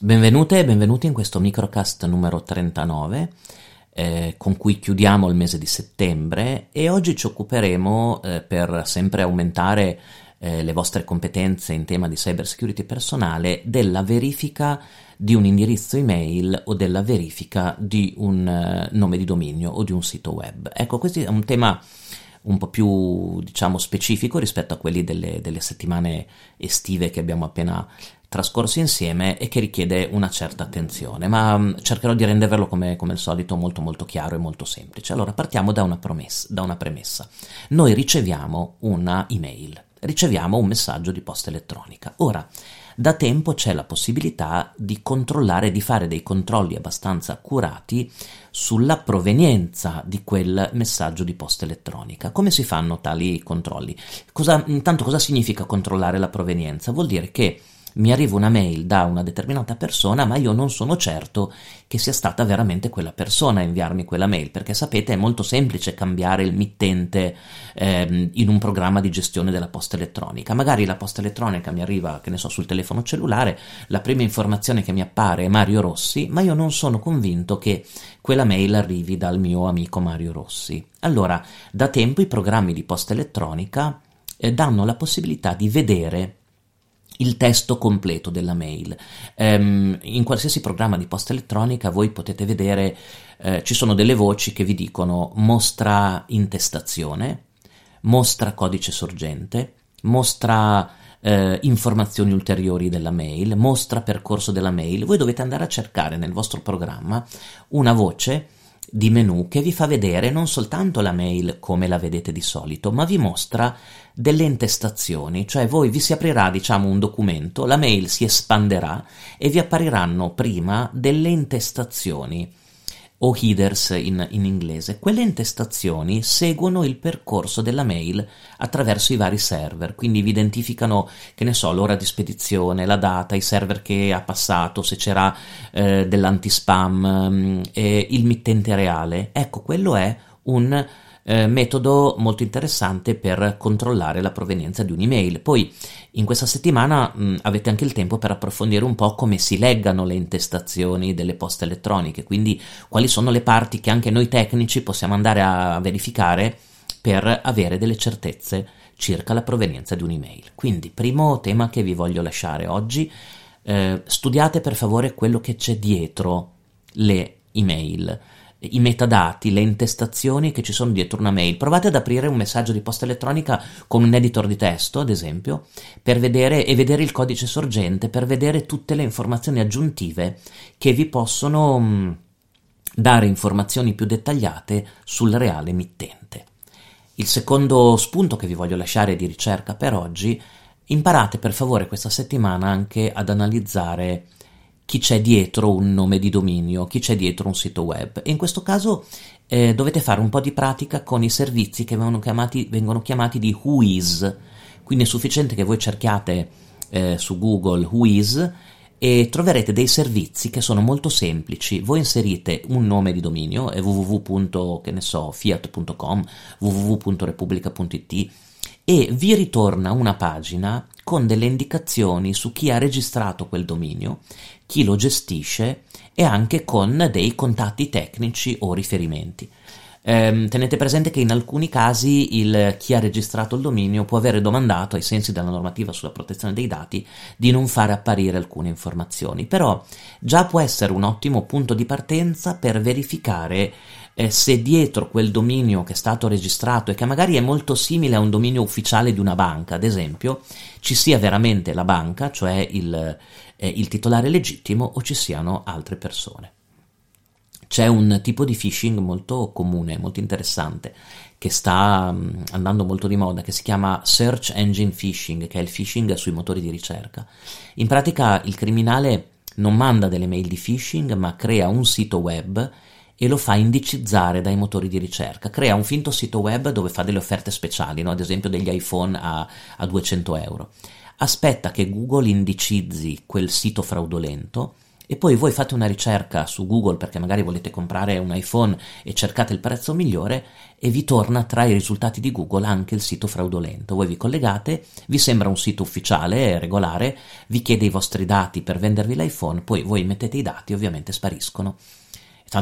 Benvenute e benvenuti in questo microcast numero 39 eh, con cui chiudiamo il mese di settembre e oggi ci occuperemo eh, per sempre aumentare eh, le vostre competenze in tema di cyber security personale della verifica di un indirizzo email o della verifica di un uh, nome di dominio o di un sito web. Ecco, questo è un tema un po' più diciamo specifico rispetto a quelli delle, delle settimane estive che abbiamo appena trascorso insieme e che richiede una certa attenzione, ma um, cercherò di rendervelo come, come, al solito molto molto chiaro e molto semplice. Allora partiamo da una, promessa, da una premessa. Noi riceviamo una email, riceviamo un messaggio di posta elettronica. Ora, da tempo c'è la possibilità di controllare, di fare dei controlli abbastanza accurati sulla provenienza di quel messaggio di posta elettronica. Come si fanno tali controlli? Cosa, intanto cosa significa controllare la provenienza? Vuol dire che mi arriva una mail da una determinata persona, ma io non sono certo che sia stata veramente quella persona a inviarmi quella mail, perché sapete è molto semplice cambiare il mittente ehm, in un programma di gestione della posta elettronica. Magari la posta elettronica mi arriva, che ne so, sul telefono cellulare, la prima informazione che mi appare è Mario Rossi, ma io non sono convinto che quella mail arrivi dal mio amico Mario Rossi. Allora, da tempo i programmi di posta elettronica eh, danno la possibilità di vedere il testo completo della mail. Um, in qualsiasi programma di posta elettronica voi potete vedere, eh, ci sono delle voci che vi dicono mostra intestazione, mostra codice sorgente, mostra eh, informazioni ulteriori della mail, mostra percorso della mail. Voi dovete andare a cercare nel vostro programma una voce di menu che vi fa vedere non soltanto la mail come la vedete di solito, ma vi mostra delle intestazioni, cioè voi vi si aprirà diciamo un documento, la mail si espanderà e vi appariranno prima delle intestazioni o headers in, in, inglese, quelle intestazioni seguono il percorso della mail attraverso i vari server, quindi vi identificano, che ne so, l'ora di spedizione, la data, i server che ha passato, se c'era eh, dell'antispam, eh, il mittente reale. Ecco, quello è un eh, metodo molto interessante per controllare la provenienza di un'email. Poi in questa settimana mh, avete anche il tempo per approfondire un po' come si leggano le intestazioni delle poste elettroniche, quindi quali sono le parti che anche noi tecnici possiamo andare a verificare per avere delle certezze circa la provenienza di un'email. Quindi, primo tema che vi voglio lasciare oggi, eh, studiate per favore quello che c'è dietro le email i metadati, le intestazioni che ci sono dietro una mail. Provate ad aprire un messaggio di posta elettronica con un editor di testo, ad esempio, vedere e vedere il codice sorgente, per vedere tutte le informazioni aggiuntive che vi possono mh, mm, dare informazioni più dettagliate sul reale mittente. Il secondo spunto che vi voglio lasciare di ricerca per oggi, imparate per favore questa settimana anche ad analizzare chi c'è dietro un nome di dominio, chi c'è dietro un sito web. E in questo caso eh, dovete fare un po' di pratica con i servizi che vengono chiamati, vengono chiamati di Whois. Quindi è sufficiente che voi cerchiate eh, su Google Whois e troverete dei servizi che sono molto semplici. Voi inserite un nome di dominio, www.fiat.com, www.repubblica.it e vi ritorna una pagina con delle indicazioni su chi ha registrato quel dominio, chi lo gestisce e anche con dei contatti tecnici o riferimenti. Eh, tenete presente che in alcuni casi il, chi ha registrato il dominio può avere domandato, ai sensi della normativa sulla protezione dei dati, di non fare apparire alcune informazioni, però già può essere un ottimo punto di partenza per verificare eh, se dietro quel dominio che è stato registrato e che magari è molto simile a un dominio ufficiale di una banca, ad esempio, ci sia veramente la banca, cioè il, eh, il titolare legittimo, o ci siano altre persone. C'è un tipo di phishing molto comune, molto interessante, che sta mm, andando molto di moda, che si chiama Search Engine Phishing, che è il phishing sui motori di ricerca. In pratica il criminale non manda delle mail di phishing, ma crea un sito web e lo fa indicizzare dai motori di ricerca. Crea un finto sito web dove fa delle offerte speciali, no? ad esempio degli iPhone a, a 200 euro. Aspetta che Google indicizzi quel sito fraudolento e poi voi fate una ricerca su Google perché magari volete comprare un iPhone e cercate il prezzo migliore e vi torna tra i risultati di Google anche il sito fraudolento. Voi vi collegate, vi sembra un sito ufficiale, regolare, vi chiede i vostri dati per vendervi l'iPhone, poi voi mettete i dati e ovviamente spariscono.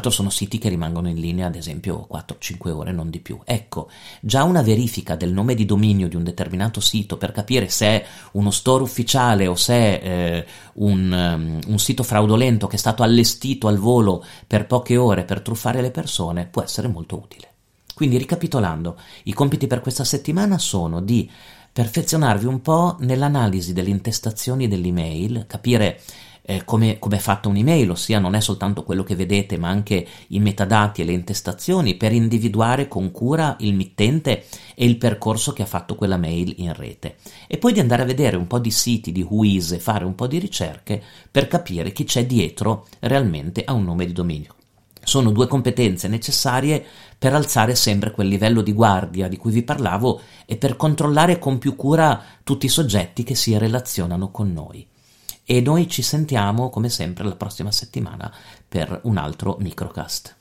Tra sono siti che rimangono in linea ad esempio 4-5 ore, non di più. Ecco, già una verifica del nome di dominio di un determinato sito per capire se è uno store ufficiale o se è eh, un, um, un sito fraudolento che è stato allestito al volo per poche ore per truffare le persone può essere molto utile. Quindi ricapitolando, i compiti per questa settimana sono di perfezionarvi un po' nell'analisi delle intestazioni dell'email, capire eh, come, come, è fatta un'email, ossia non è soltanto quello che vedete, ma anche i metadati e le intestazioni per individuare con cura il mittente e il percorso che ha fatto quella mail in rete. E poi di andare a vedere un po' di siti di Whois fare un po' di ricerche per capire chi c'è dietro realmente a un nome di dominio. Sono due competenze necessarie per alzare sempre quel livello di guardia di cui vi parlavo e per controllare con più cura tutti i soggetti che si relazionano con noi e noi ci sentiamo come sempre la prossima settimana per un altro microcast.